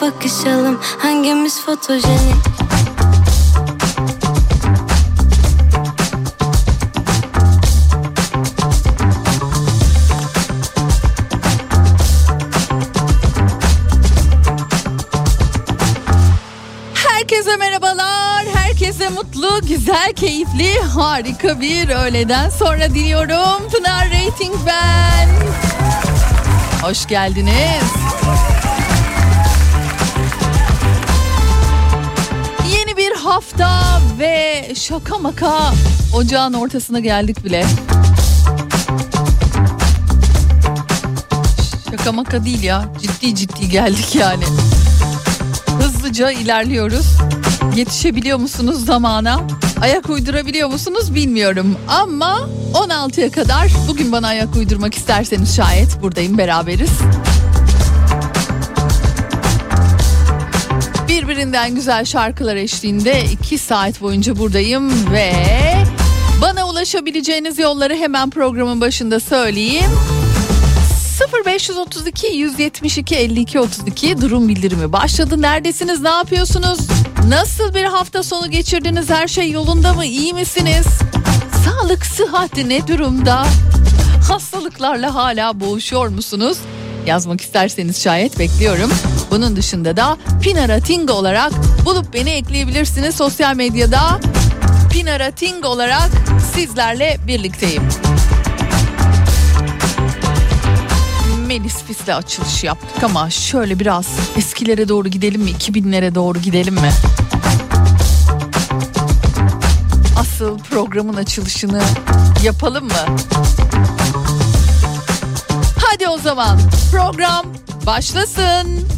Bakışalım Hangimiz fotojenik Herkese merhabalar. Herkese mutlu, güzel, keyifli, harika bir öğleden sonra diliyorum. Pınar Rating ben. Hoş geldiniz. Ve şaka maka ocağın ortasına geldik bile. Şaka maka değil ya. Ciddi ciddi geldik yani. Hızlıca ilerliyoruz. Yetişebiliyor musunuz zamana? Ayak uydurabiliyor musunuz bilmiyorum. Ama 16'ya kadar bugün bana ayak uydurmak isterseniz şayet buradayım beraberiz. Birbirinden güzel şarkılar eşliğinde 2 saat boyunca buradayım ve bana ulaşabileceğiniz yolları hemen programın başında söyleyeyim. 0532 172 52 32 durum bildirimi başladı. Neredesiniz? Ne yapıyorsunuz? Nasıl bir hafta sonu geçirdiniz? Her şey yolunda mı? İyi misiniz? Sağlık, sıhhat ne durumda? Hastalıklarla hala boğuşuyor musunuz? Yazmak isterseniz şayet bekliyorum. Bunun dışında da Pinara Ting olarak bulup beni ekleyebilirsiniz sosyal medyada. Pinara Ting olarak sizlerle birlikteyim. Melis Fis'le açılış yaptık ama şöyle biraz eskilere doğru gidelim mi? 2000'lere doğru gidelim mi? Asıl programın açılışını yapalım mı? Hadi o zaman program başlasın.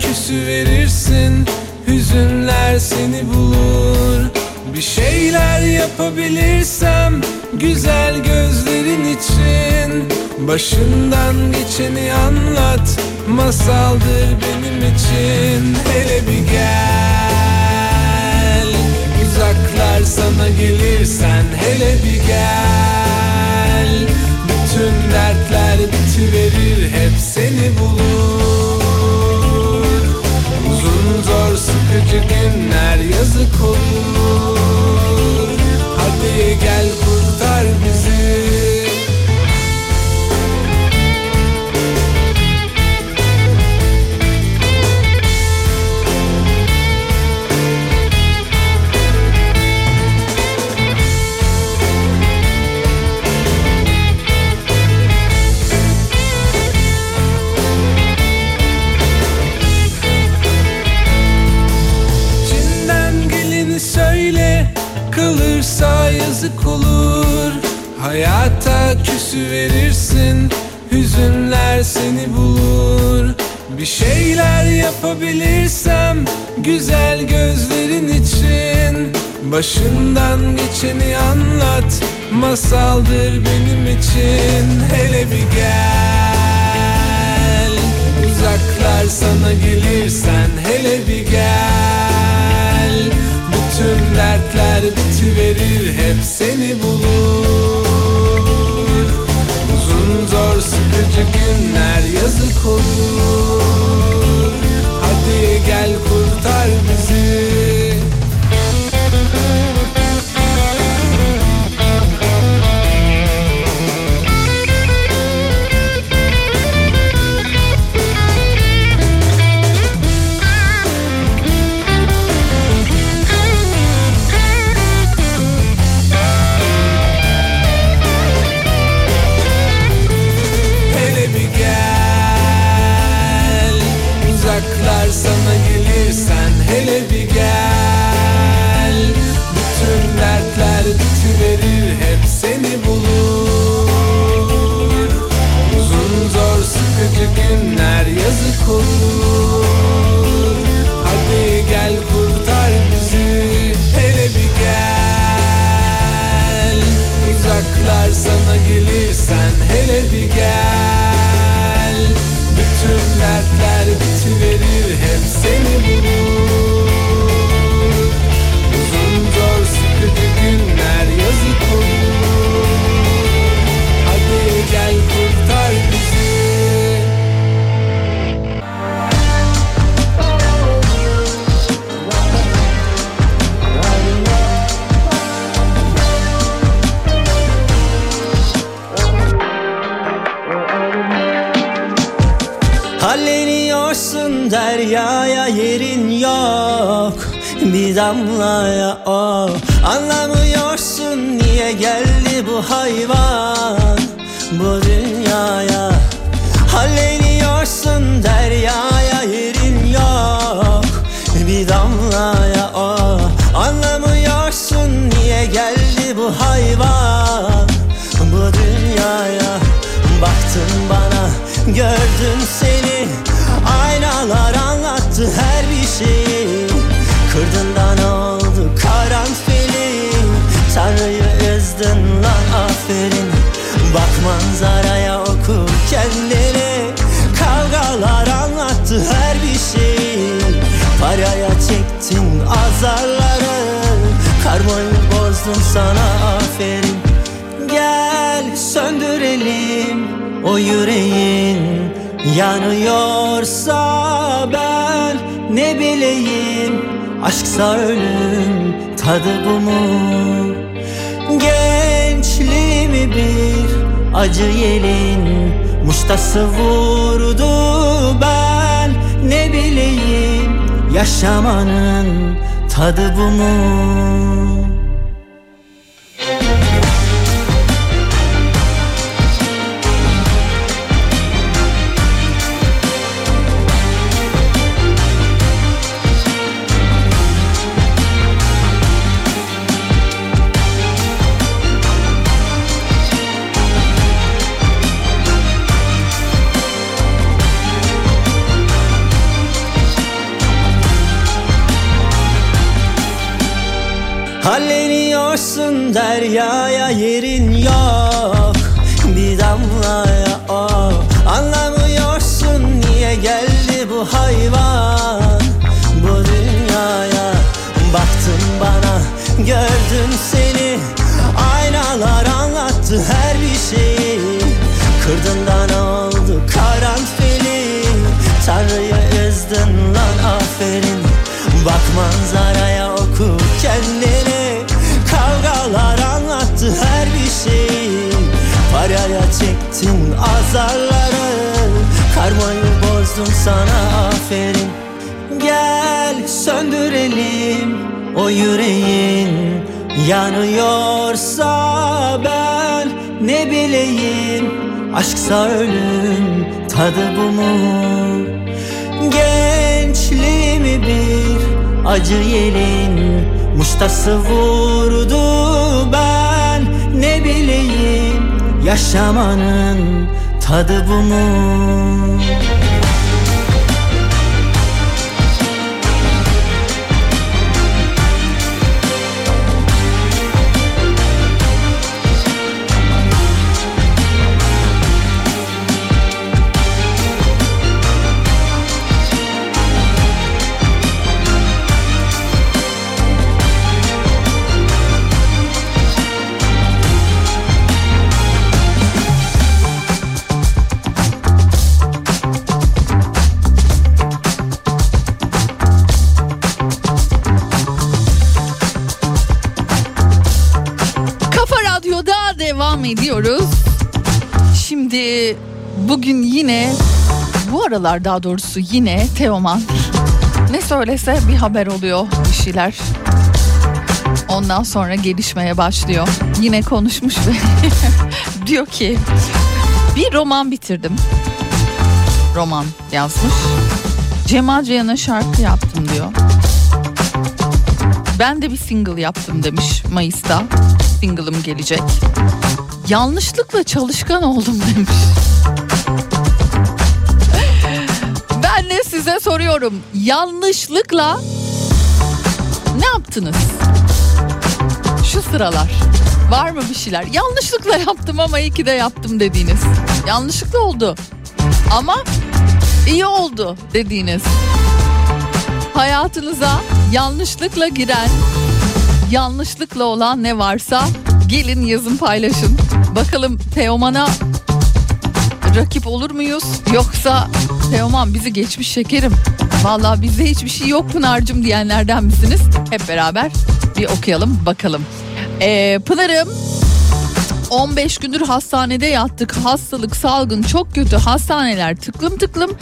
Küsü verirsin Hüzünler seni bulur. Bir şeyler yapabilirsem Güzel gözlerin için Başından geçeni anlat Masaldır benim için. Hele bir gel Uzaklar sana gelirsen hele bir gel. Bütün dertler bitiverir hep seni bulur sıkıcı günler yazık olur. Hadi gel kurtar olur. Hayata küsü verirsin Hüzünler seni bulur. Bir şeyler yapabilirsem Güzel gözlerin için. Başından geçeni anlat Masaldır benim için. Hele bir gel Uzaklar sana gelirsen hele bir gel dertler bitiverir hep seni bulur. Uzun zor sıkıcı günler yazık olur ne bileyim Aşksa ölüm tadı bu mu Gençliğimi bir acı yelin Muştası vurdu ben ne bileyim Yaşamanın tadı bu mu? Deryaya yerin yok. Bir damlaya o Anlamıyorsun niye geldi bu hayvan? Bu dünyaya Baktın bana gördüm seni. Aynalar anlattı her bir şeyi. Kırdın da oldu karanfili. Tanrı'yı üzdün lan aferin. Bak manzaraya azarları. Karmayı bozdun sana aferin. Gel söndürelim o yüreğin. Yanıyorsa ben ne bileyim. Aşksa ölüm tadı bu mu? Gençliğimi bir acı yelin Muştası vurdu ben ne bileyim Yaşamanın tadı bu mu? Şimdi bugün yine bu aralar daha doğrusu yine Teoman ne söylese bir haber oluyor bir şeyler. Ondan sonra gelişmeye başlıyor. Yine konuşmuş ve diyor ki bir roman bitirdim. Roman yazmış. Cemal Ceyhan'a şarkı yaptım diyor. Ben de bir single yaptım demiş Mayıs'ta. Single'ım gelecek. Yanlışlıkla çalışkan oldum demiş. Ben de size soruyorum. Yanlışlıkla ne yaptınız? Şu sıralar var mı bir şeyler? Yanlışlıkla yaptım ama iyi ki de yaptım dediğiniz. Yanlışlıkla oldu. Ama iyi oldu dediğiniz. Hayatınıza yanlışlıkla giren, yanlışlıkla olan ne varsa gelin yazın paylaşın. Bakalım Teoman'a rakip olur muyuz? Yoksa Teoman bizi geçmiş şekerim. Vallahi bizde hiçbir şey yok Pınar'cım diyenlerden misiniz? Hep beraber bir okuyalım bakalım. Ee, Pınar'ım 15 gündür hastanede yattık. Hastalık, salgın çok kötü. Hastaneler tıklım tıklım.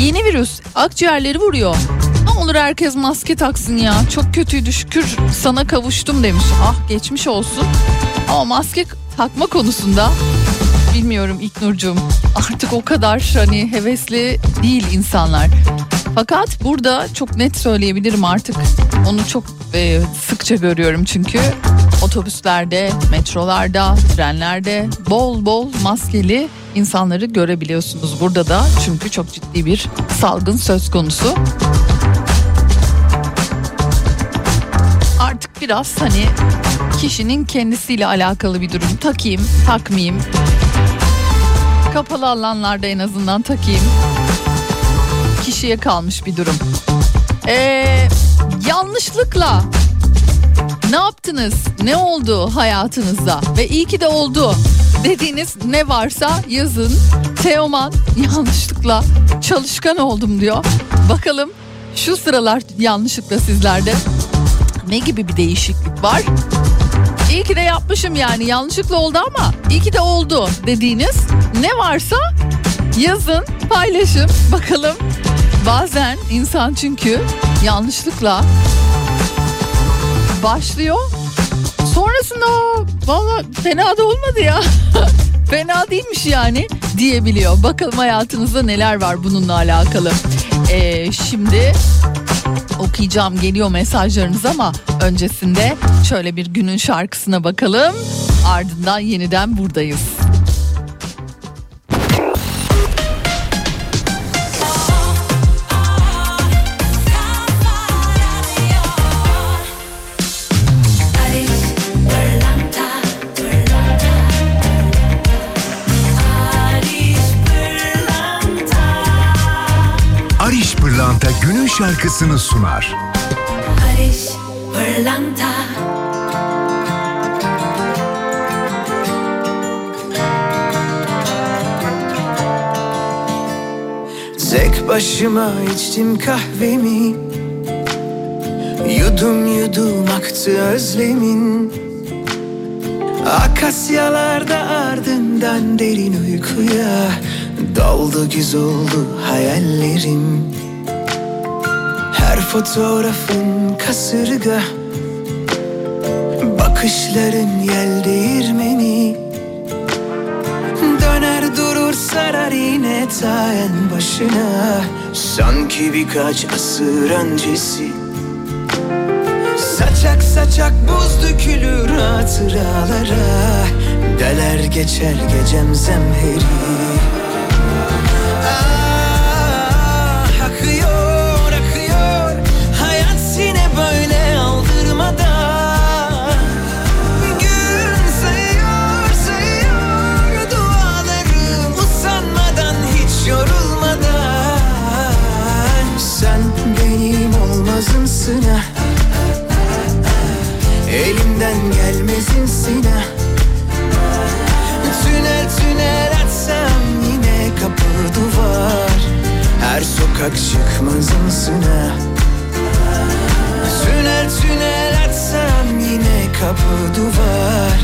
Yeni virüs akciğerleri vuruyor. Olur herkes maske taksın ya. Çok kötüydü şükür sana kavuştum demiş. Ah geçmiş olsun. Ama maske takma konusunda bilmiyorum İknur'cum. Artık o kadar hani hevesli değil insanlar. Fakat burada çok net söyleyebilirim artık. Onu çok e, sıkça görüyorum çünkü otobüslerde, metrolarda, trenlerde bol bol maskeli insanları görebiliyorsunuz burada da. Çünkü çok ciddi bir salgın söz konusu. Artık biraz hani kişinin kendisiyle alakalı bir durum. Takayım, takmayayım. Kapalı alanlarda en azından takayım. Kişiye kalmış bir durum. Ee, yanlış yanlışlıkla ne yaptınız? Ne oldu hayatınızda? Ve iyi ki de oldu dediğiniz ne varsa yazın. Teoman yanlışlıkla çalışkan oldum diyor. Bakalım şu sıralar yanlışlıkla sizlerde ne gibi bir değişiklik var? İyi ki de yapmışım yani yanlışlıkla oldu ama iyi ki de oldu dediğiniz ne varsa yazın paylaşın bakalım. Bazen insan çünkü yanlışlıkla başlıyor. Sonrasında valla fena da olmadı ya. fena değilmiş yani diyebiliyor. Bakalım hayatınızda neler var bununla alakalı. Ee, şimdi okuyacağım geliyor mesajlarınız ama öncesinde şöyle bir günün şarkısına bakalım. Ardından yeniden buradayız. Pırlanta günün şarkısını sunar. Barış Pırlanta. Tek başıma içtim kahvemi. Yudum yudum aktı özlemin. Akasyalarda ardından derin uykuya Daldı güz oldu hayallerim fotoğrafın kasırga. Bakışların yel değirmeni. Döner durur sarar yine ta en başına. Sanki birkaç asır öncesi. Saçak saçak buz dökülür hatıralara. Deler geçer gecem zemheri ha Tünel tünel açsam yine kapı duvar. Her sokak çıkmazımsın ha Tünel tünel açsam yine kapı duvar.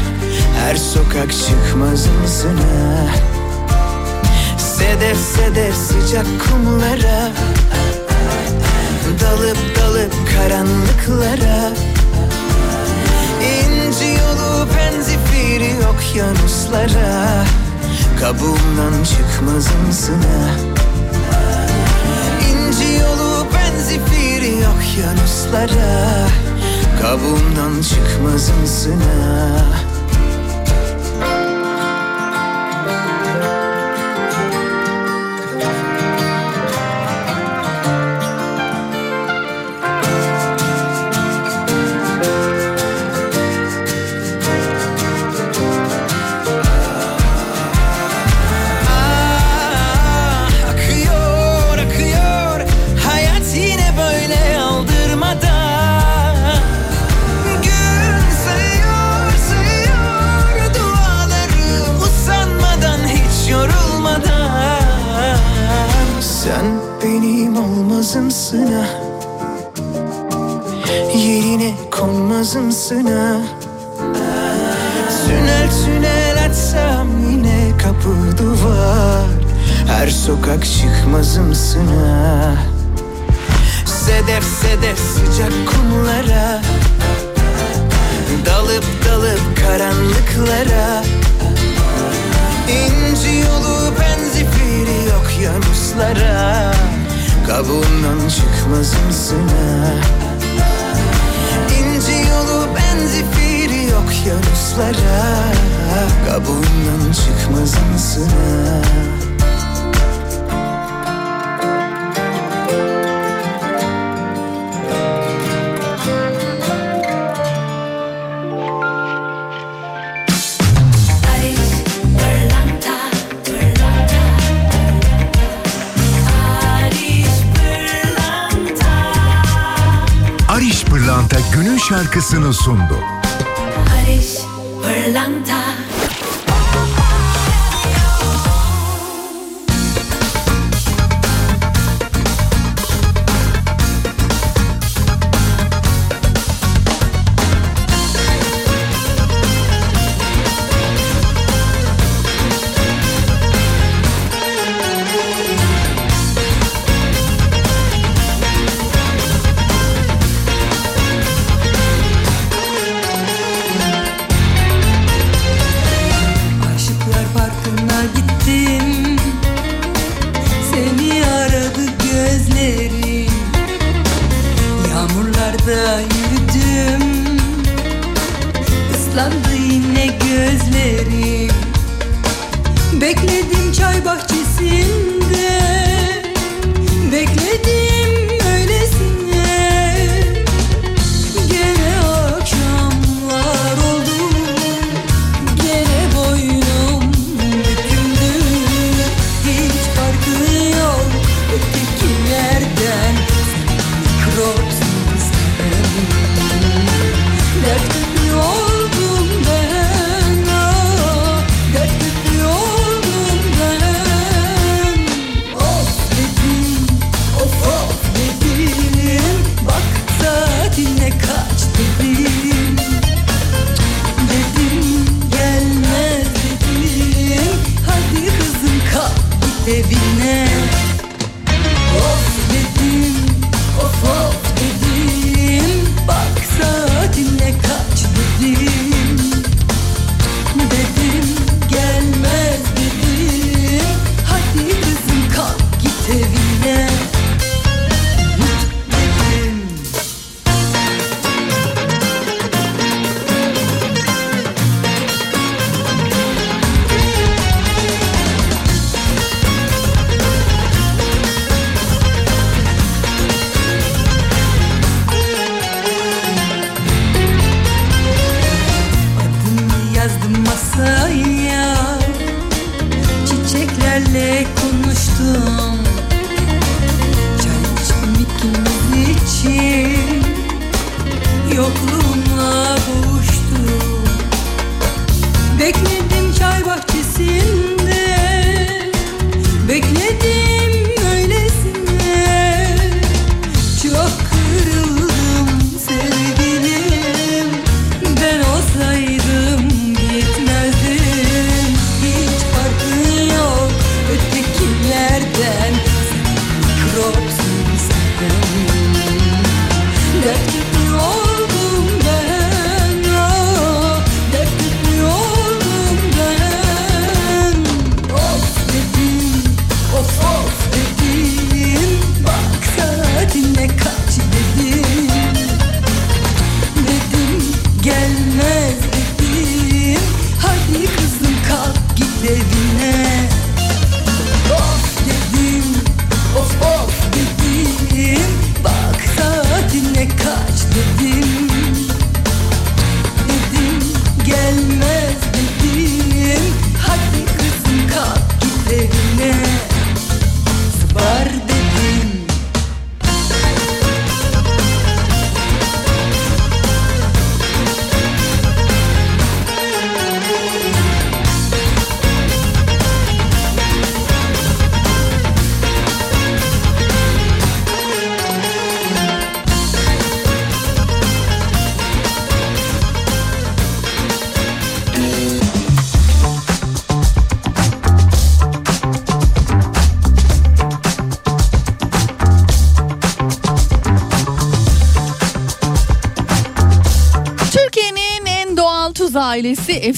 Her sokak çıkmazımsın ha Sedef sedef sıcak kumlara. Dalıp dalıp karanlıklara İnci yolu penzifiri okyanuslara Kabuğumdan çıkmazımsın ha İnci yolu penzifiri okyanuslara Kabuğumdan çıkmazımsın ha Ah, Kabuğundan çıkmazımsın ha İnci yolu benzifiri okyanuslara Kabuğundan çıkmazımsın ha şarkısını sundu. Barış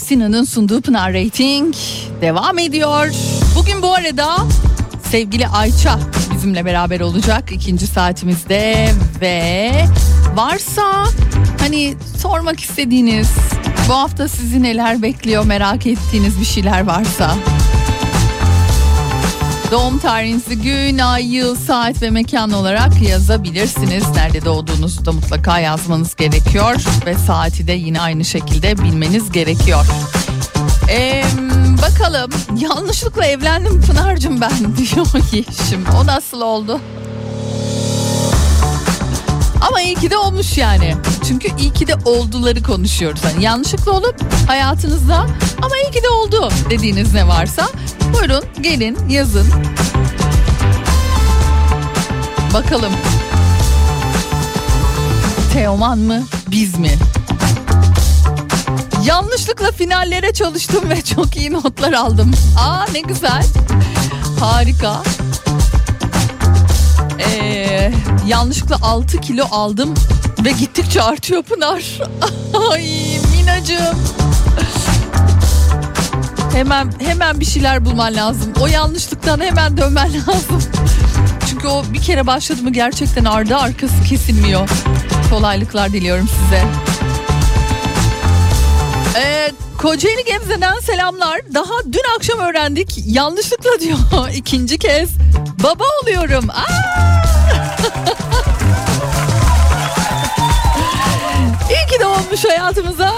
Efsina'nın sunduğu Pınar Rating devam ediyor. Bugün bu arada sevgili Ayça bizimle beraber olacak ikinci saatimizde ve varsa hani sormak istediğiniz bu hafta sizi neler bekliyor merak ettiğiniz bir şeyler varsa Doğum tarihinizi gün, ay, yıl, saat ve mekan olarak yazabilirsiniz. Nerede doğduğunuzu da mutlaka yazmanız gerekiyor. Ve saati de yine aynı şekilde bilmeniz gerekiyor. Ee, bakalım yanlışlıkla evlendim Pınar'cığım ben diyor Yeşim. O nasıl oldu? Ama iyi ki de olmuş yani. Çünkü iyi ki de olduları konuşuyoruz. Hani yanlışlıkla olup hayatınızda ama iyi ki de oldu dediğiniz ne varsa buyurun gelin yazın. Bakalım. Teoman mı biz mi? Yanlışlıkla finallere çalıştım ve çok iyi notlar aldım. Aa ne güzel. Harika. Ee, yanlışlıkla 6 kilo aldım ve gittikçe artıyor Pınar. Ay Minacığım. Hemen hemen bir şeyler bulman lazım. O yanlışlıktan hemen dönmen lazım. Çünkü o bir kere başladı mı gerçekten ardı arkası kesilmiyor. Kolaylıklar diliyorum size. Ee, Kocaeli Gebze'den selamlar. Daha dün akşam öğrendik. Yanlışlıkla diyor ikinci kez. Baba oluyorum. Aa! Olmuş hayatımıza.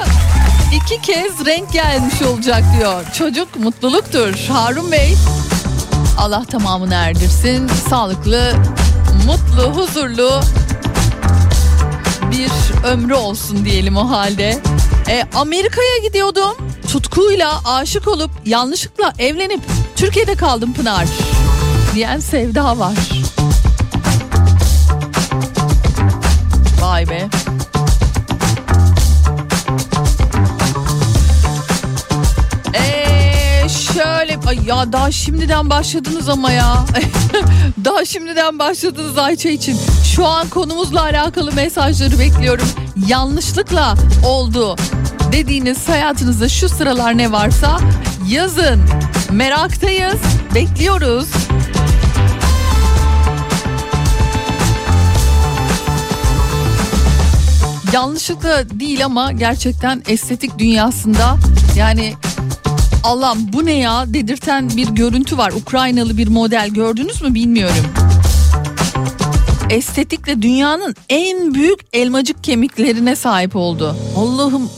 İki kez renk gelmiş olacak diyor. Çocuk mutluluktur. Harun Bey Allah tamamını erdirsin. Sağlıklı, mutlu, huzurlu bir ömrü olsun diyelim o halde. E, Amerika'ya gidiyordum. Tutkuyla aşık olup yanlışlıkla evlenip Türkiye'de kaldım Pınar. Diyen Sevda var. Vay be. Ay ya daha şimdiden başladınız ama ya. daha şimdiden başladınız Ayça için. Şu an konumuzla alakalı mesajları bekliyorum. Yanlışlıkla oldu dediğiniz hayatınızda şu sıralar ne varsa yazın. Meraktayız. Bekliyoruz. Yanlışlıkla değil ama gerçekten estetik dünyasında yani Allah'ım bu ne ya dedirten bir görüntü var. Ukraynalı bir model gördünüz mü bilmiyorum. Estetikle dünyanın en büyük elmacık kemiklerine sahip oldu. Allah'ım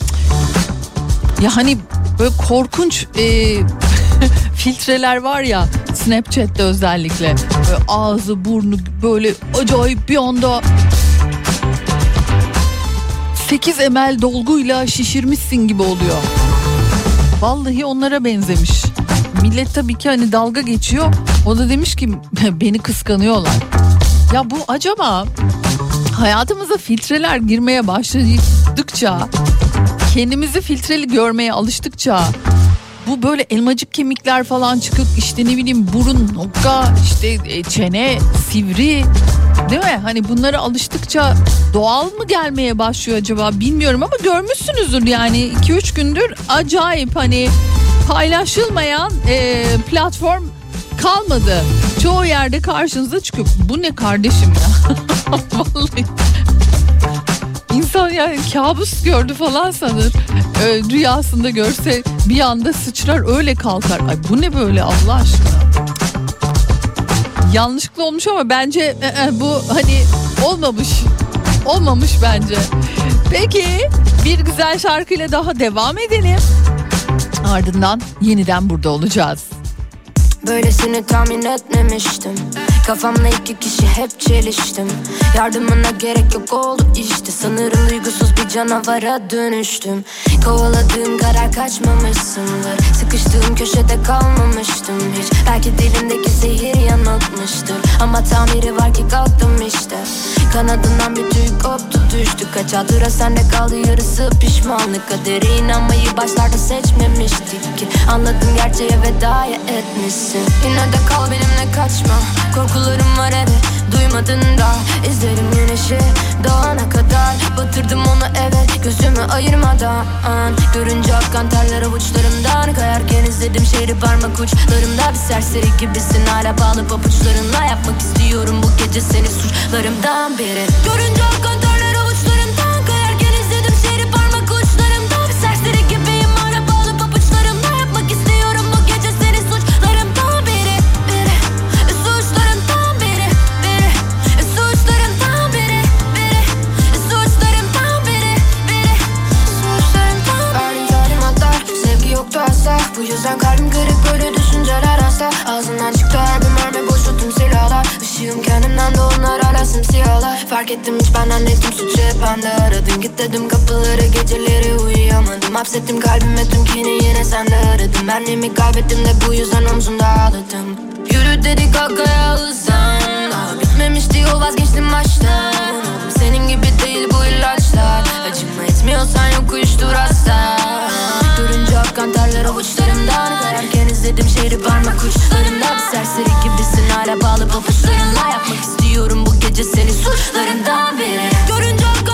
ya hani böyle korkunç e, filtreler var ya Snapchat'te özellikle. Böyle ağzı burnu böyle acayip bir anda 8 ml dolguyla şişirmişsin gibi oluyor. Vallahi onlara benzemiş. Millet tabii ki hani dalga geçiyor. O da demiş ki beni kıskanıyorlar. Ya bu acaba hayatımıza filtreler girmeye başladıkça kendimizi filtreli görmeye alıştıkça bu böyle elmacık kemikler falan çıkıp işte ne bileyim burun nokka işte e, çene sivri değil mi? Hani bunlara alıştıkça doğal mı gelmeye başlıyor acaba bilmiyorum ama görmüşsünüzdür yani 2-3 gündür acayip hani paylaşılmayan e, platform kalmadı. Çoğu yerde karşınıza çıkıyor. Bu ne kardeşim ya? Vallahi. İnsan yani kabus gördü falan sanır. Ee, rüyasında görse bir anda sıçrar öyle kalkar. Ay bu ne böyle Allah aşkına. Yanlışlıkla olmuş ama bence e, e, bu hani olmamış. Olmamış bence. Peki bir güzel şarkıyla daha devam edelim. Ardından yeniden burada olacağız. Böylesini tahmin etmemiştim. Kafamla iki kişi hep çeliştim. Yardımına gerek yok oldu işte. Sanırım duygusuz bir canavara dönüştüm. Kovaladığım karar kaçmamışsındır. Sıkıştığım köşede kalmamıştım hiç. Belki dilimdeki zehir yanıltmıştır. Ama tamiri var ki kalktım işte. Kanadından bir tüy koptu düştü Kaç hatıra sende kaldı yarısı pişmanlık. Kadere inanmayı başlarda seçmemiştik ki. Anladım gerçeğe veda etmişsin. Yine de kal benimle kaçma. Korkularım var evet duymadın da. İzlerim güneşi doğana kadar. Batırdım onu evet gözümü ayırmadan. Görünce akan terler avuçlarımdan. Kayarken izledim şehri parmak uçlarımda. Bir serseri gibisin hala bağlı papuçlarınla. Yapmak istiyorum bu gece seni suçlarımdan biri Görünce akan terler Bu yüzden kalbim kırık böyle düşünceler hasta Ağzından çıktı her bir mermi boştu tüm silahlar. Işığım kendimden de onlar hala simsiyahlar Fark ettim hiç benden ettim suçu hep ben de aradım. Git dedim kapıları geceleri uyuyamadım. Hapsettim kalbime tüm kini yine sende aradım. Benliğimi kaybettim de bu yüzden omzumda ağladım. Yürü dedik kalkaya hızlan Daha bitmemişti yol vazgeçtim baştan. Senin gibi değil bu ilaçlar. Acıma etmiyorsan yok uyuştur hasta Durunca akan terler avuçlarımdan Kararken izledim şehri parmak uçlarımda Bir serseri gibisin hala bağlı pabuçlarınla Yapmak istiyorum bu gece seni suçlarından biri. Görünce akan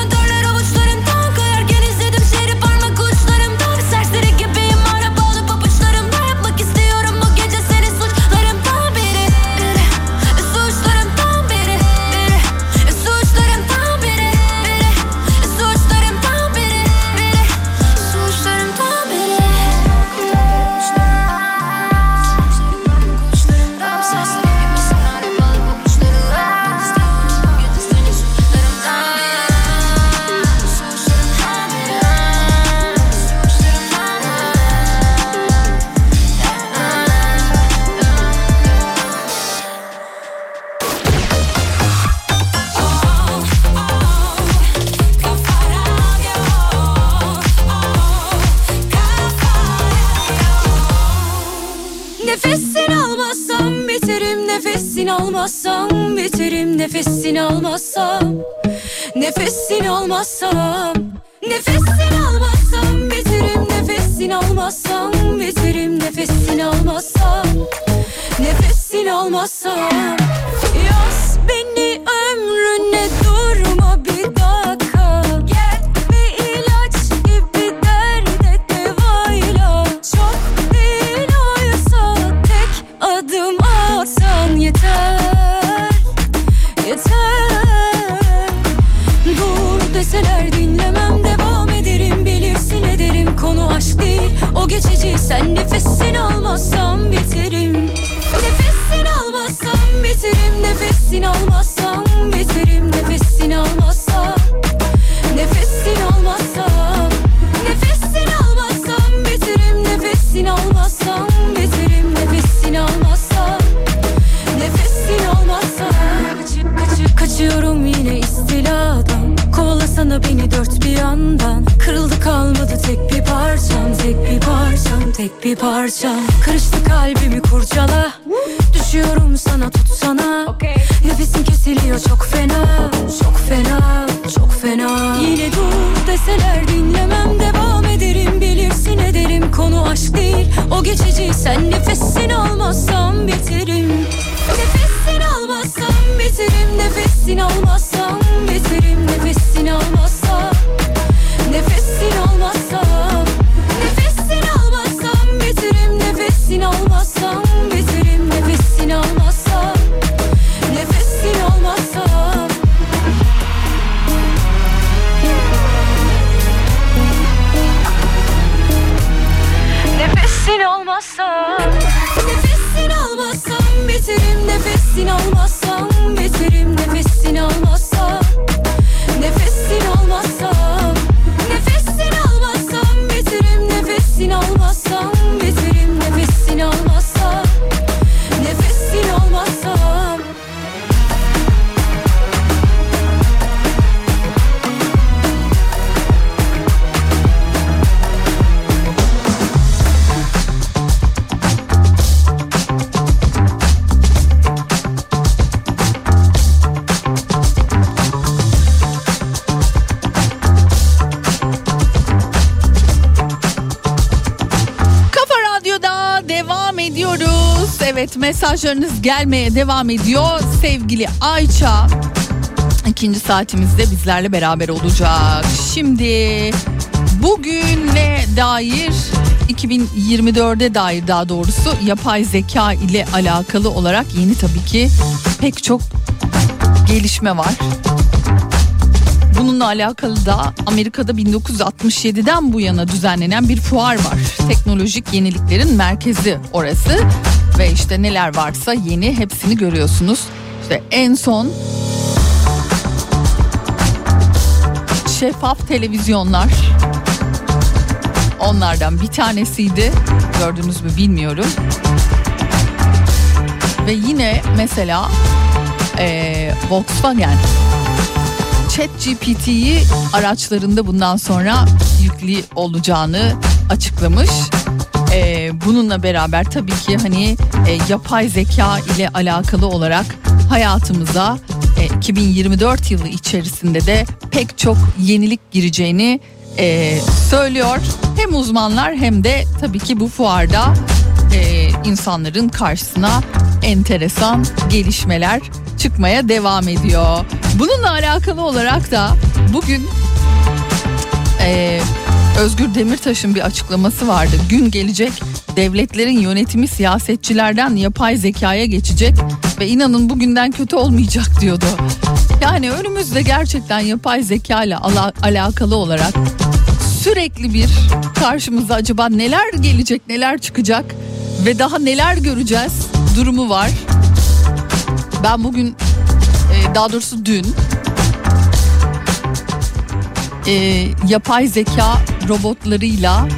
Nefesini almazsam çok fena. Yine dur deseler dinlemem Devam ederim. Bilirsin ederim Konu aşk değil. O geçici Sen nefesini almazsam biterim Nefesini almazsam biterim Nefesini almazsam mesajlarınız gelmeye devam ediyor. Sevgili Ayça ikinci saatimizde bizlerle beraber olacak. Şimdi bugüne dair 2024'e dair daha doğrusu yapay zeka ile alakalı olarak yeni tabii ki pek çok gelişme var. Bununla alakalı da Amerika'da 1967'den bu yana düzenlenen bir fuar var. Teknolojik yeniliklerin merkezi orası ve işte neler varsa yeni hepsini görüyorsunuz. İşte en son şeffaf televizyonlar onlardan bir tanesiydi. Gördünüz mü bilmiyorum. Ve yine mesela e, Volkswagen ChatGPT'yi araçlarında bundan sonra yüklü olacağını açıklamış. E, bununla beraber tabii ki hani e, yapay zeka ile alakalı olarak hayatımıza e, 2024 yılı içerisinde de pek çok yenilik gireceğini e, söylüyor. Hem uzmanlar hem de tabii ki bu fuarda e, insanların karşısına enteresan gelişmeler çıkmaya devam ediyor. Bununla alakalı olarak da bugün e, Özgür Demirtaş'ın bir açıklaması vardı. Gün gelecek devletlerin yönetimi siyasetçilerden yapay zekaya geçecek ve inanın bugünden kötü olmayacak diyordu. Yani önümüzde gerçekten yapay zeka ile ala- alakalı olarak sürekli bir karşımıza acaba neler gelecek neler çıkacak ve daha neler göreceğiz durumu var. Ben bugün e, daha doğrusu dün e, yapay zeka robotlarıyla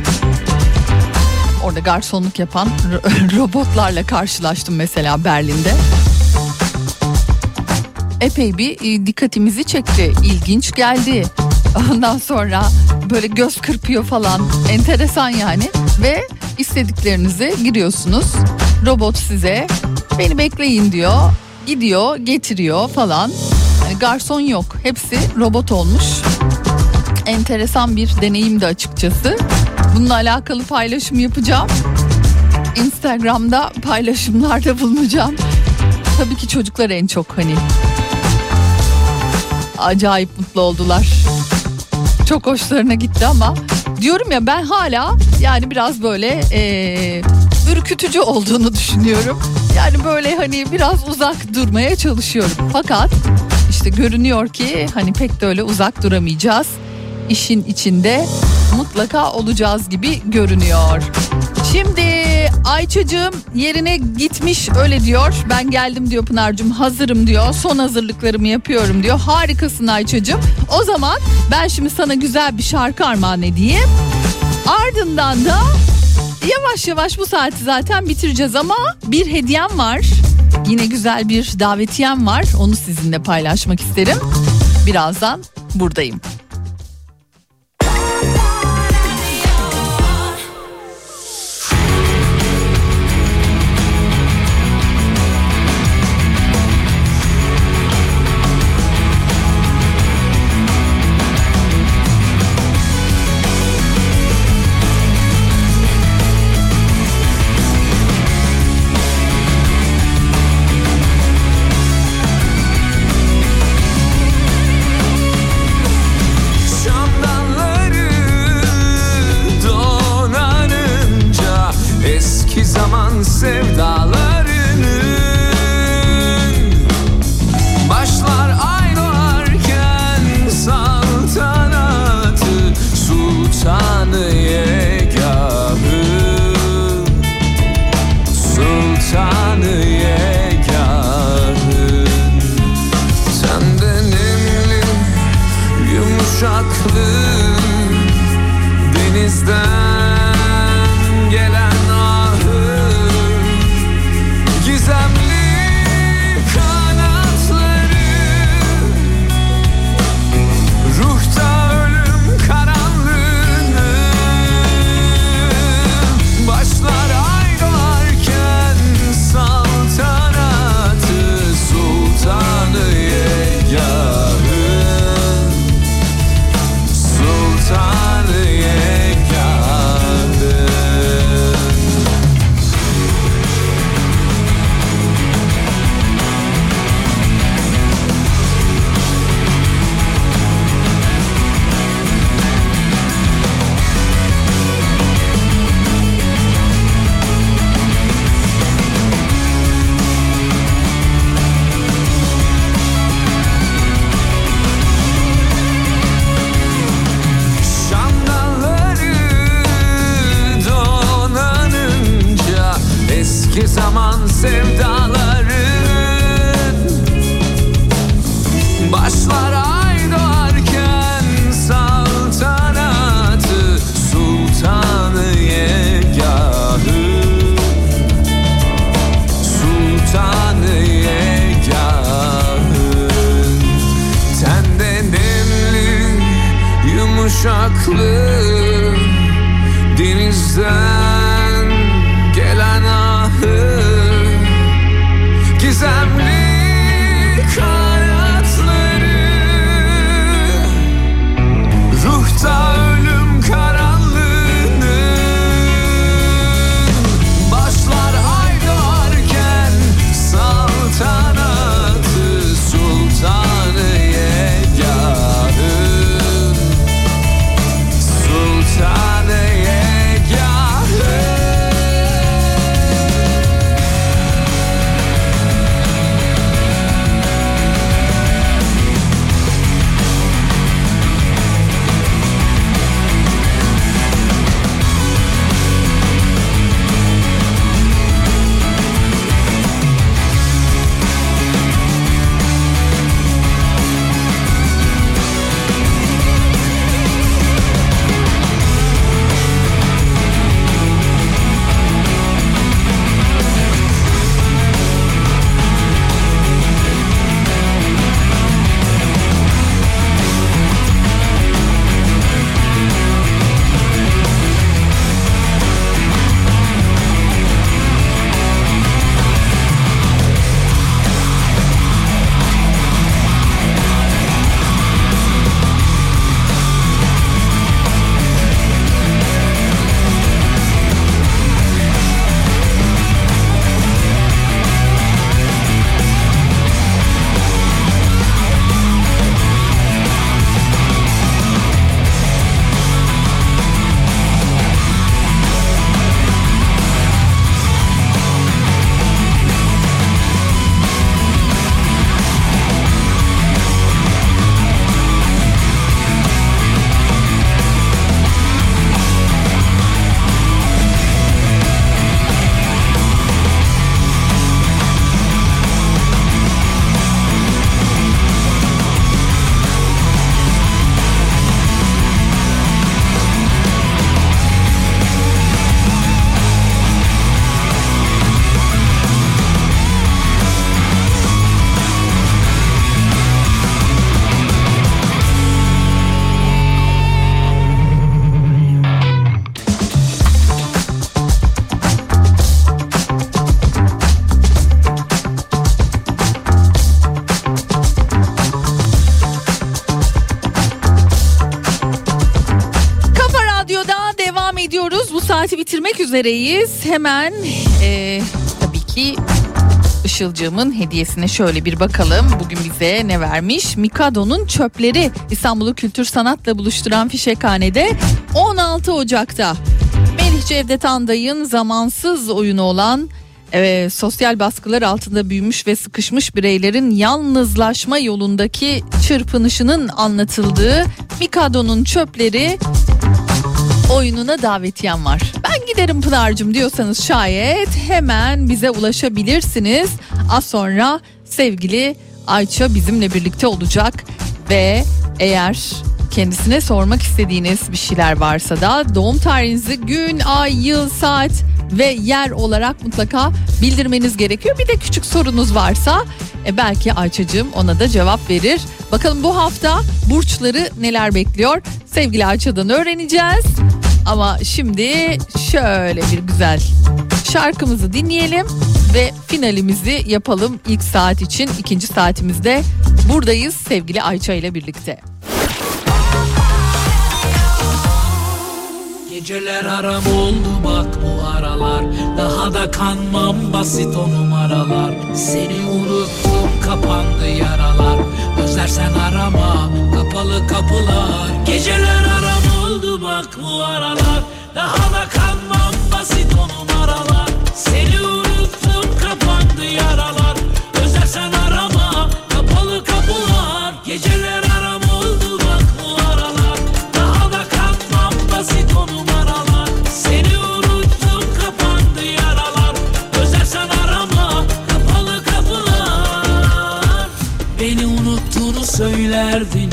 orada garsonluk yapan ro- robotlarla karşılaştım mesela Berlin'de. Epey bir e, dikkatimizi çekti. İlginç geldi. Ondan sonra böyle göz kırpıyor falan. Enteresan yani. Ve istediklerinizi giriyorsunuz. Robot size beni bekleyin diyor. Gidiyor, getiriyor falan. Yani garson yok. Hepsi robot olmuş. Enteresan bir deneyimdi açıkçası. Bununla alakalı paylaşım yapacağım. Instagram'da paylaşımlarda bulunacağım. Tabii ki çocuklar en çok hani acayip mutlu oldular. Çok hoşlarına gitti ama diyorum ya ben hala yani biraz böyle eee, ürkütücü olduğunu düşünüyorum. Yani böyle hani biraz uzak durmaya çalışıyorum. Fakat işte görünüyor ki hani pek de öyle uzak duramayacağız. İşin içinde mutlaka olacağız gibi görünüyor. Şimdi Ayça'cığım yerine gitmiş öyle diyor. Ben geldim diyor Pınar'cığım hazırım diyor. Son hazırlıklarımı yapıyorum diyor. Harikasın Ayça'cığım. O zaman ben şimdi sana güzel bir şarkı armağan edeyim. Ardından da yavaş yavaş bu saati zaten bitireceğiz ama bir hediyem var. Yine güzel bir davetiyem var. Onu sizinle paylaşmak isterim. Birazdan buradayım. Üzereyiz. Hemen e, tabii ki Işılcığımın hediyesine şöyle bir bakalım. Bugün bize ne vermiş? Mikado'nun çöpleri İstanbul'u kültür sanatla buluşturan Fişekhane'de 16 Ocak'ta. Melih Cevdet Anday'ın zamansız oyunu olan e, sosyal baskılar altında büyümüş ve sıkışmış bireylerin yalnızlaşma yolundaki çırpınışının anlatıldığı Mikado'nun çöpleri oyununa davetiyem var. Giderim Pınar'cığım diyorsanız şayet hemen bize ulaşabilirsiniz. Az sonra sevgili Ayça bizimle birlikte olacak ve eğer kendisine sormak istediğiniz bir şeyler varsa da doğum tarihinizi gün, ay, yıl, saat ve yer olarak mutlaka bildirmeniz gerekiyor. Bir de küçük sorunuz varsa e, belki Ayça'cığım ona da cevap verir. Bakalım bu hafta burçları neler bekliyor? Sevgili Ayça'dan öğreneceğiz. Ama şimdi şöyle bir güzel şarkımızı dinleyelim ve finalimizi yapalım ilk saat için. ikinci saatimizde buradayız sevgili Ayça ile birlikte. Geceler aram oldu bak bu aralar Daha da kanmam basit o numaralar Seni unuttum kapandı yaralar Özlersen arama kapalı kapılar Geceler aram oldu bak bu aralar. Daha da kanmam basit o numaralar. Seni unuttum kapandı yaralar. Özlersen arama kapalı kapılar. Geceler aram oldu bak bu aralar. Daha da kanmam basit o numaralar. Seni unuttum kapandı yaralar. Özlersen arama kapalı kapılar. Beni unuttuğunu söylerdin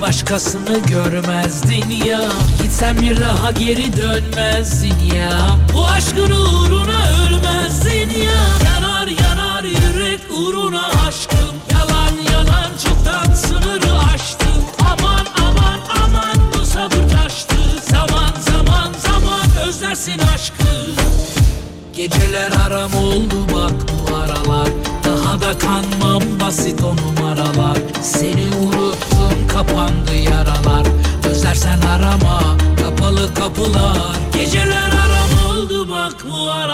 başkasını görmezdin ya. Gitsen bir daha geri dönmezdin ya. Bu aşkın uğruna ölmezdin ya. Yanar yanar yürek uğruna aşkım. Yalan yalan çoktan sınırı aştım. Aman aman aman bu sabır taştı. Zaman zaman zaman özlersin aşkı. Geceler haram oldu bak bu aralar. Daha da kanmam basit onu. Arama kapalı kapılar. Geceler aram oldu bak bu aralar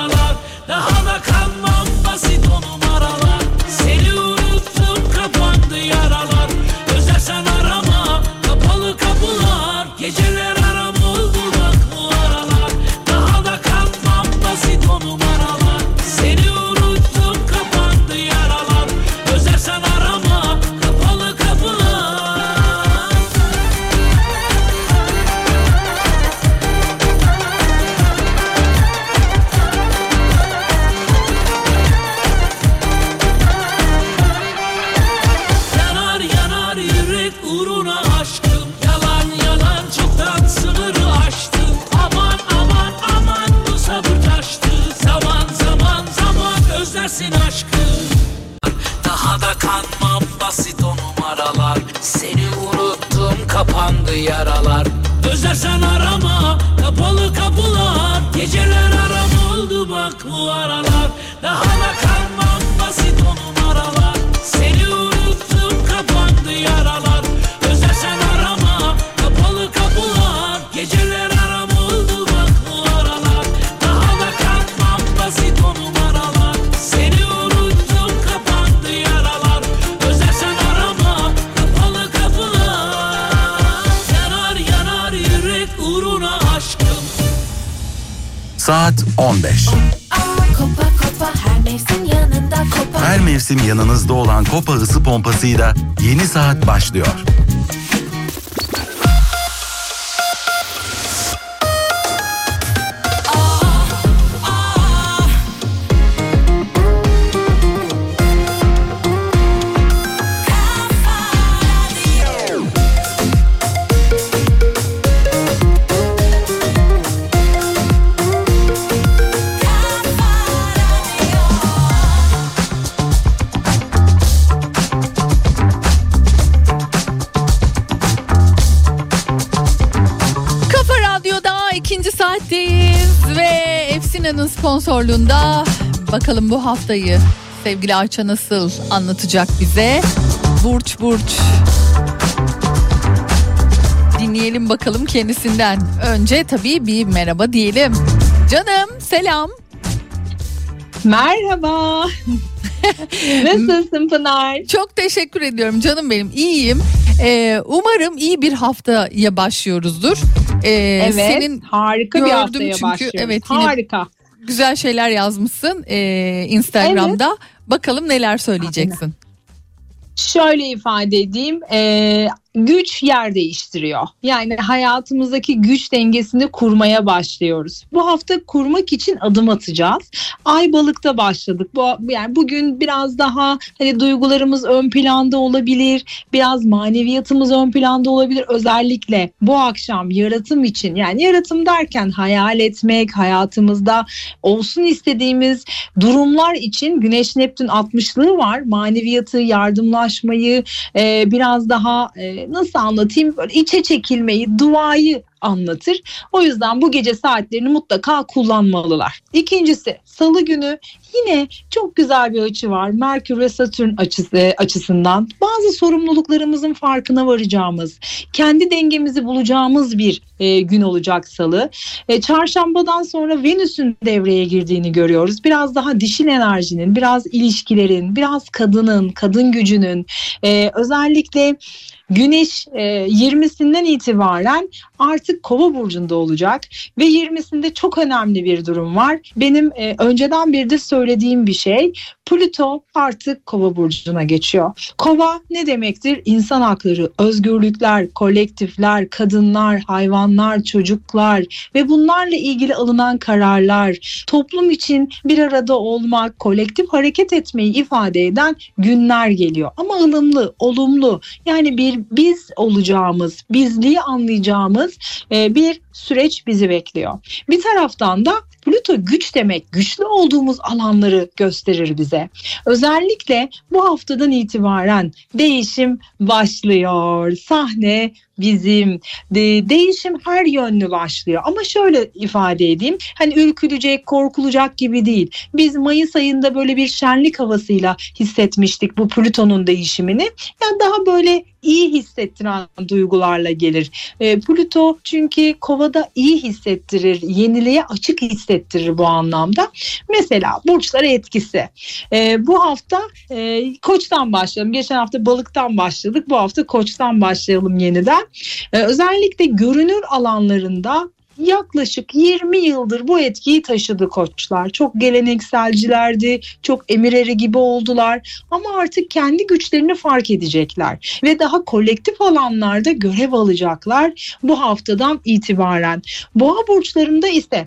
sponsorluğunda bakalım bu haftayı sevgili Ayça nasıl anlatacak bize. Burç Burç. Dinleyelim bakalım kendisinden. Önce tabii bir merhaba diyelim. Canım selam. Merhaba. Nasılsın Pınar? Çok teşekkür ediyorum canım benim. İyiyim. Ee, umarım iyi bir haftaya başlıyoruzdur. Ee, Evet. Senin harika bir haftaya çünkü. başlıyoruz. Evet, yine- Harika. Güzel şeyler yazmışsın ee, Instagram'da. Bakalım neler söyleyeceksin. Şöyle ifade edeyim. e, güç yer değiştiriyor. Yani hayatımızdaki güç dengesini kurmaya başlıyoruz. Bu hafta kurmak için adım atacağız. Ay balıkta başladık. Bu yani bugün biraz daha hani duygularımız ön planda olabilir. Biraz maneviyatımız ön planda olabilir. Özellikle bu akşam yaratım için yani yaratım derken hayal etmek, hayatımızda olsun istediğimiz durumlar için Güneş Neptün 60'lığı var. Maneviyatı, yardımlaşmayı, e, biraz daha e, nasıl anlatayım? Böyle içe çekilmeyi, duayı anlatır. O yüzden bu gece saatlerini mutlaka kullanmalılar. İkincisi salı günü yine çok güzel bir açı var. Merkür ve Satürn açısı açısından bazı sorumluluklarımızın farkına varacağımız, kendi dengemizi bulacağımız bir e, gün olacak salı. E, çarşambadan sonra Venüs'ün devreye girdiğini görüyoruz. Biraz daha dişil enerjinin, biraz ilişkilerin, biraz kadının, kadın gücünün, e, özellikle Güneş e, 20'sinden itibaren artık Kova burcunda olacak ve 20'sinde çok önemli bir durum var. Benim e, önceden bir de söylediğim bir şey. Plüto artık Kova burcuna geçiyor. Kova ne demektir? İnsan hakları, özgürlükler, kolektifler, kadınlar, hayvanlar, çocuklar ve bunlarla ilgili alınan kararlar, toplum için bir arada olmak, kolektif hareket etmeyi ifade eden günler geliyor. Ama ılımlı, olumlu yani bir biz olacağımız, bizliği anlayacağımız e, bir süreç bizi bekliyor. Bir taraftan da Plüto güç demek, güçlü olduğumuz alanları gösterir bize. Özellikle bu haftadan itibaren değişim başlıyor. Sahne bizim de, değişim her yönlü başlıyor. Ama şöyle ifade edeyim. Hani ürkülecek, korkulacak gibi değil. Biz Mayıs ayında böyle bir şenlik havasıyla hissetmiştik bu Plüton'un değişimini. Yani daha böyle iyi hissettiren duygularla gelir. E, Plüto çünkü kovada iyi hissettirir, yeniliğe açık hissettirir bu anlamda. Mesela burçlara etkisi. E, bu hafta e, koçtan başlayalım. Geçen hafta balıktan başladık. Bu hafta koçtan başlayalım yeniden. E, özellikle görünür alanlarında yaklaşık 20 yıldır bu etkiyi taşıdı koçlar. Çok gelenekselcilerdi, çok emireri gibi oldular ama artık kendi güçlerini fark edecekler ve daha kolektif alanlarda görev alacaklar bu haftadan itibaren. Boğa burçlarında ise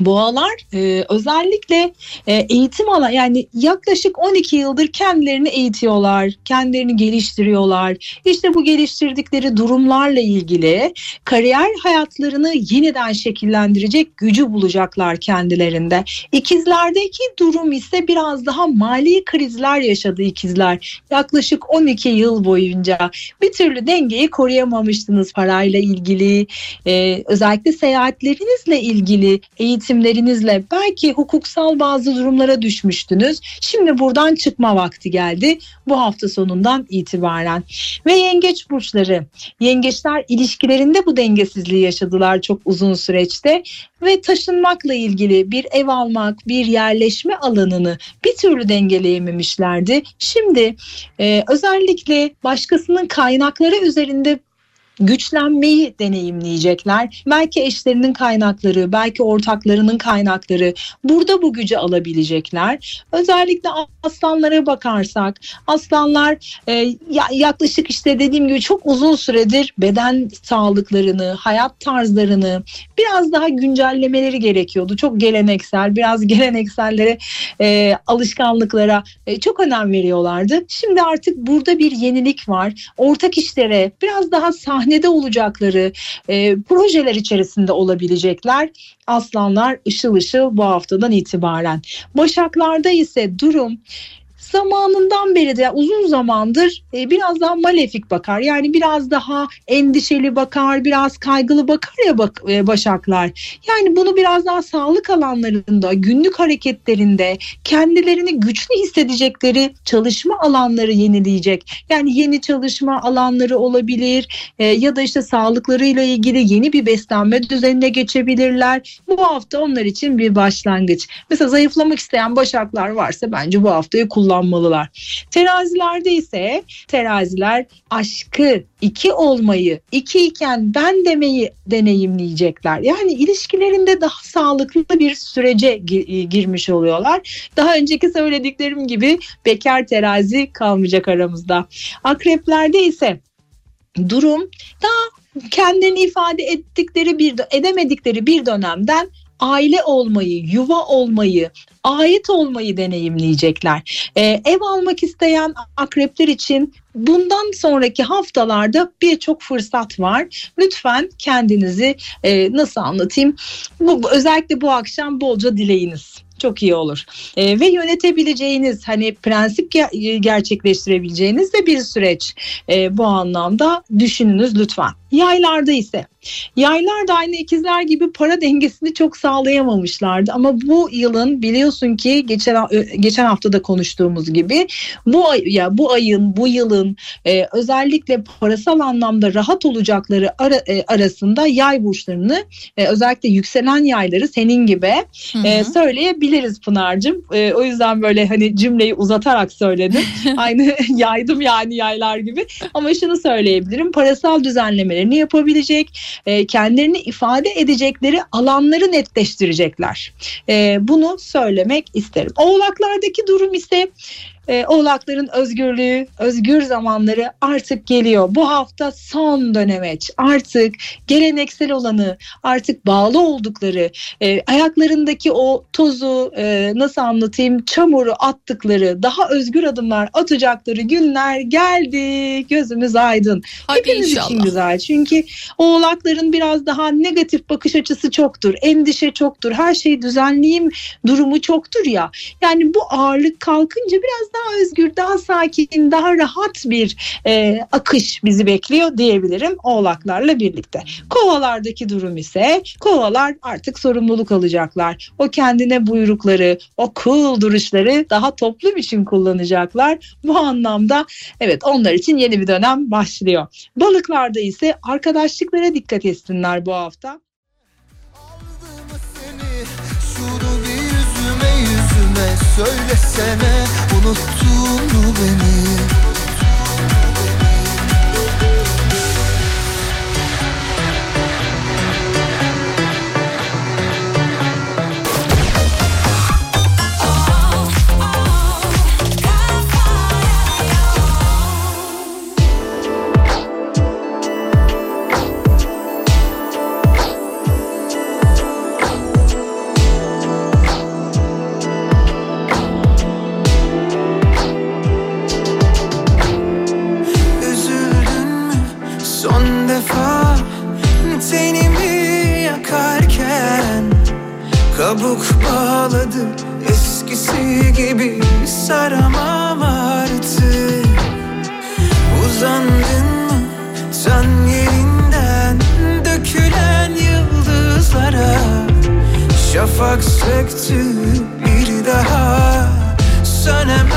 Boğalar e, özellikle e, eğitim alan yani yaklaşık 12 yıldır kendilerini eğitiyorlar, kendilerini geliştiriyorlar. İşte bu geliştirdikleri durumlarla ilgili kariyer hayatlarını yeniden şekillendirecek gücü bulacaklar kendilerinde. İkizlerdeki durum ise biraz daha mali krizler yaşadı ikizler. Yaklaşık 12 yıl boyunca bir türlü dengeyi koruyamamıştınız parayla ilgili, e, özellikle seyahatlerinizle ilgili eğitim eğitimlerinizle belki hukuksal bazı durumlara düşmüştünüz. Şimdi buradan çıkma vakti geldi bu hafta sonundan itibaren. Ve yengeç burçları. Yengeçler ilişkilerinde bu dengesizliği yaşadılar çok uzun süreçte ve taşınmakla ilgili bir ev almak, bir yerleşme alanını bir türlü dengeleyememişlerdi. Şimdi e, özellikle başkasının kaynakları üzerinde güçlenmeyi deneyimleyecekler. Belki eşlerinin kaynakları, belki ortaklarının kaynakları burada bu gücü alabilecekler. Özellikle aslanlara bakarsak aslanlar e, yaklaşık işte dediğim gibi çok uzun süredir beden sağlıklarını, hayat tarzlarını biraz daha güncellemeleri gerekiyordu. Çok geleneksel, biraz geleneksellere, e, alışkanlıklara e, çok önem veriyorlardı. Şimdi artık burada bir yenilik var. Ortak işlere biraz daha sahne sahnede olacakları e, projeler içerisinde olabilecekler aslanlar ışıl ışıl bu haftadan itibaren. Başaklarda ise durum zamanından beri de uzun zamandır e, biraz daha malefik bakar. Yani biraz daha endişeli bakar, biraz kaygılı bakar ya bak, e, başaklar. Yani bunu biraz daha sağlık alanlarında, günlük hareketlerinde kendilerini güçlü hissedecekleri çalışma alanları yenileyecek. Yani yeni çalışma alanları olabilir e, ya da işte sağlıklarıyla ilgili yeni bir beslenme düzenine geçebilirler. Bu hafta onlar için bir başlangıç. Mesela zayıflamak isteyen başaklar varsa bence bu haftayı kullan kullanmalılar. Terazilerde ise teraziler aşkı, iki olmayı, iki iken ben demeyi deneyimleyecekler. Yani ilişkilerinde daha sağlıklı bir sürece e, girmiş oluyorlar. Daha önceki söylediklerim gibi bekar terazi kalmayacak aramızda. Akreplerde ise durum daha kendini ifade ettikleri bir edemedikleri bir dönemden aile olmayı, yuva olmayı, ait olmayı deneyimleyecekler. Ee, ev almak isteyen akrepler için bundan sonraki haftalarda birçok fırsat var. Lütfen kendinizi e, nasıl anlatayım? Bu, özellikle bu akşam bolca dileyiniz çok iyi olur. E, ve yönetebileceğiniz hani prensip ge- gerçekleştirebileceğiniz de bir süreç. E, bu anlamda düşününüz lütfen. Yaylarda ise yaylar da aynı ikizler gibi para dengesini çok sağlayamamışlardı ama bu yılın biliyorsun ki geçen geçen hafta da konuştuğumuz gibi bu ay, ya bu ayın bu yılın e, özellikle parasal anlamda rahat olacakları ara, e, arasında yay burçlarını e, özellikle yükselen yayları senin gibi e, söyleyebiliriz Pınar'cığım. E, o yüzden böyle hani cümleyi uzatarak söyledim. aynı yaydım yani yaylar gibi ama şunu söyleyebilirim parasal düzenlemeleri kendilerini yapabilecek, e, kendilerini ifade edecekleri alanları netleştirecekler. E, bunu söylemek isterim. Oğlaklardaki durum ise e, oğlakların özgürlüğü, özgür zamanları artık geliyor. Bu hafta son dönemeç. Artık geleneksel olanı, artık bağlı oldukları, e, ayaklarındaki o tozu e, nasıl anlatayım, çamuru attıkları, daha özgür adımlar atacakları günler geldi. Gözümüz aydın. Hadi Hepimiz inşallah. için güzel. Çünkü oğlakların biraz daha negatif bakış açısı çoktur. Endişe çoktur. Her şeyi düzenleyeyim durumu çoktur ya. Yani bu ağırlık kalkınca biraz daha özgür, daha sakin, daha rahat bir e, akış bizi bekliyor diyebilirim oğlaklarla birlikte. Kovalardaki durum ise kovalar artık sorumluluk alacaklar. O kendine buyrukları, o cool duruşları daha toplum için kullanacaklar. Bu anlamda evet onlar için yeni bir dönem başlıyor. Balıklarda ise arkadaşlıklara dikkat etsinler bu hafta. Söylesene Unuttun mu beni Şafak söktü bir daha. Sönemem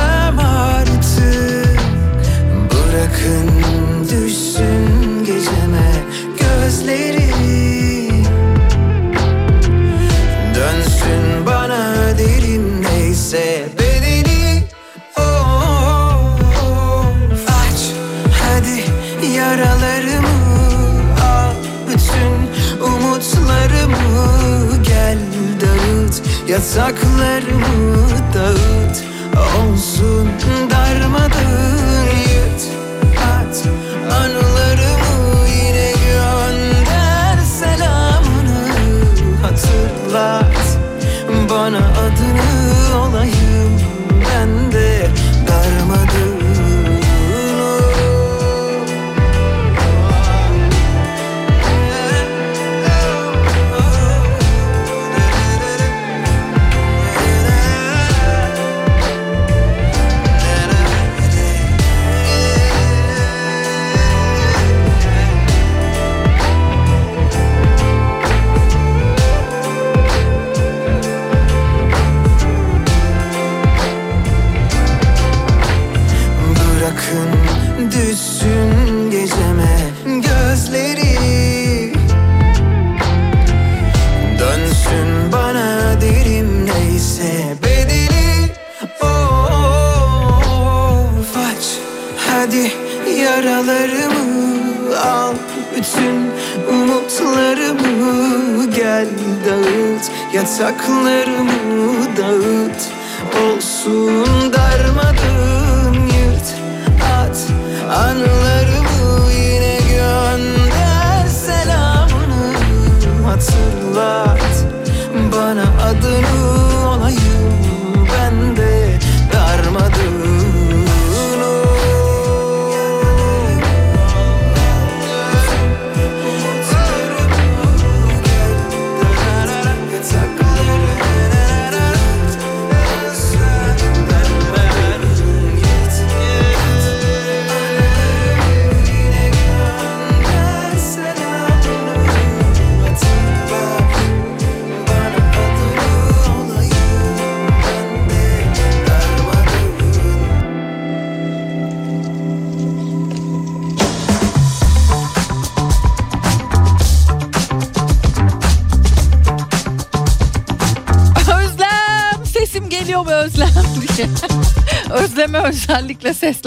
dağıt yataklarımı dağıt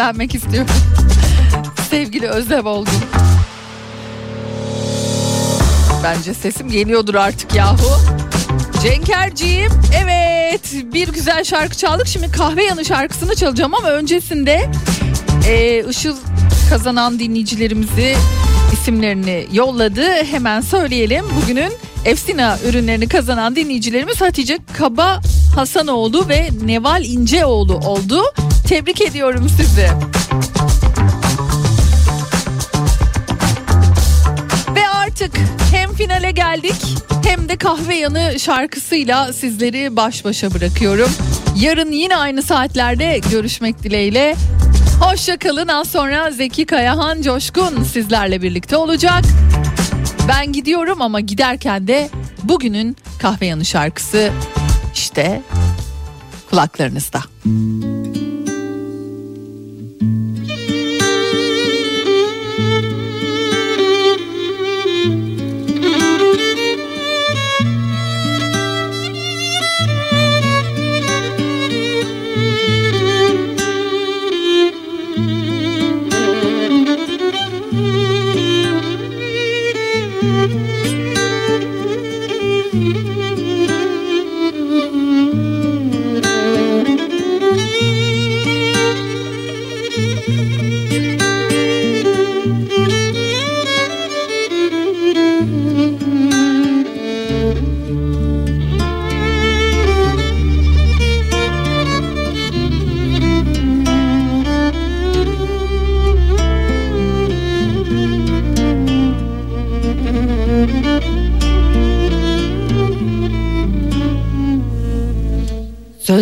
seslenmek istiyorum. Sevgili Özlem Olgun. Bence sesim geliyordur artık yahu. Cenkerciğim evet bir güzel şarkı çaldık. Şimdi kahve yanı şarkısını çalacağım ama öncesinde e, Işıl kazanan dinleyicilerimizi isimlerini yolladı. Hemen söyleyelim. Bugünün Efsina ürünlerini kazanan dinleyicilerimiz Hatice Kaba Hasanoğlu ve Neval İnceoğlu oldu. Tebrik ediyorum sizi. Ve artık hem finale geldik hem de kahve yanı şarkısıyla sizleri baş başa bırakıyorum. Yarın yine aynı saatlerde görüşmek dileğiyle. Hoşça kalın. Az sonra Zeki Kayahan Coşkun sizlerle birlikte olacak. Ben gidiyorum ama giderken de bugünün kahve yanı şarkısı işte kulaklarınızda.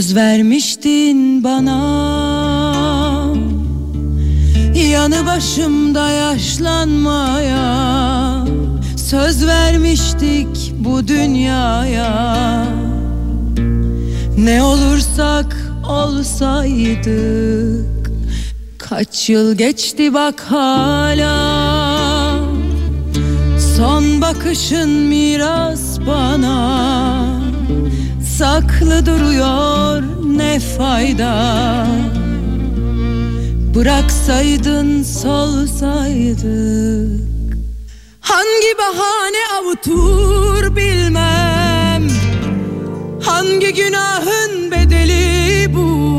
Söz vermiştin bana. Yanı başımda yaşlanmaya Söz vermiştik bu dünyaya. Ne olursak olsaydık Kaç yıl geçti bak hala. Son bakışın miras bana saklı duruyor ne fayda? Bıraksaydın solsaydık Hangi bahane avutur bilmem. Hangi günahın bedeli bu?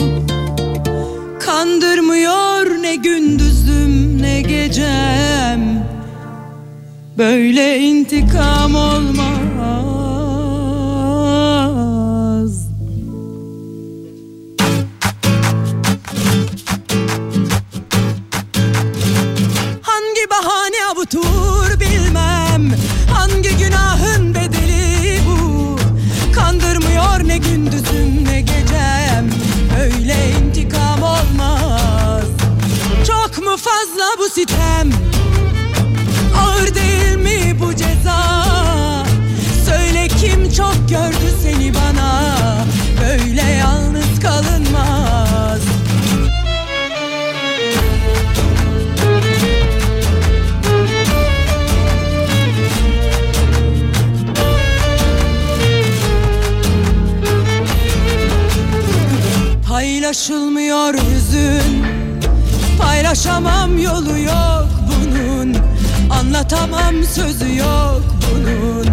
Kandırmıyor ne gündüzüm ne gecem. Böyle intikam olmaz sitem Ağır değil mi bu ceza? Söyle kim çok gördü seni bana? Böyle yalnız kalınmaz. Paylaşılmıyor hüzün Paylaşamam yolu yok bunun. Anlatamam sözü yok bunun.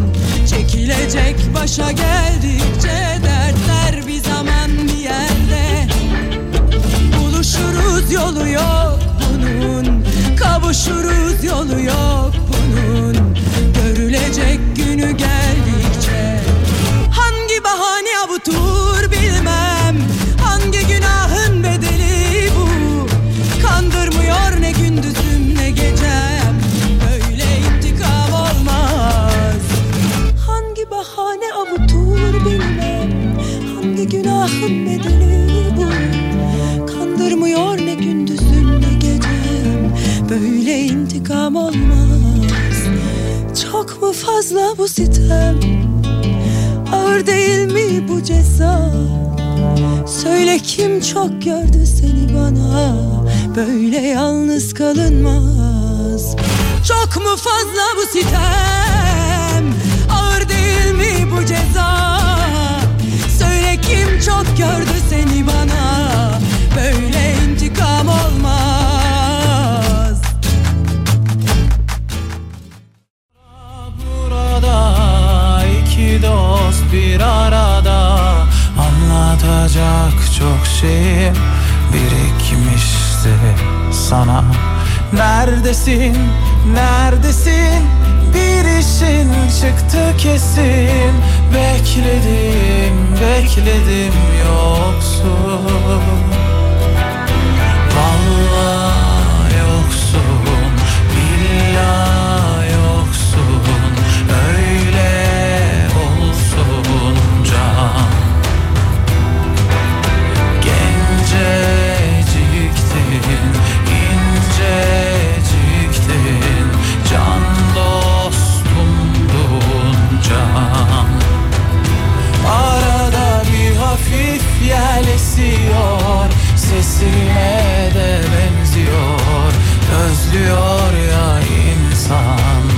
Çekilecek başa geldikçe dertler bir zaman bir yerde. Buluşuruz yolu yok bunun. Kavuşuruz yolu yok bunun. Görülecek günü geldikçe. Hangi bahane avutur bilmem ne gündüzüm ne gecem. Böyle intikam olmaz. Hangi bahane avutur bilmem. Hangi günahın bedeli bu Kandırmıyor ne gündüzüm ne gecem. Böyle intikam olmaz. Çok mu fazla bu sitem? Ağır değil mi bu ceza? Söyle kim çok gördü seni bana Böyle yalnız kalınmaz. Çok mu fazla bu sitem? Ağır değil mi bu ceza? Söyle kim çok gördü seni bana? Böyle intikam olmaz. Burada iki dost bir arada. Anlatacak çok şeyim birikmişti sana Neredesin, neredesin? Bir işin çıktı kesin. Bekledim, bekledim yoksun esiyor Sesime de benziyor. Özlüyor ya insan.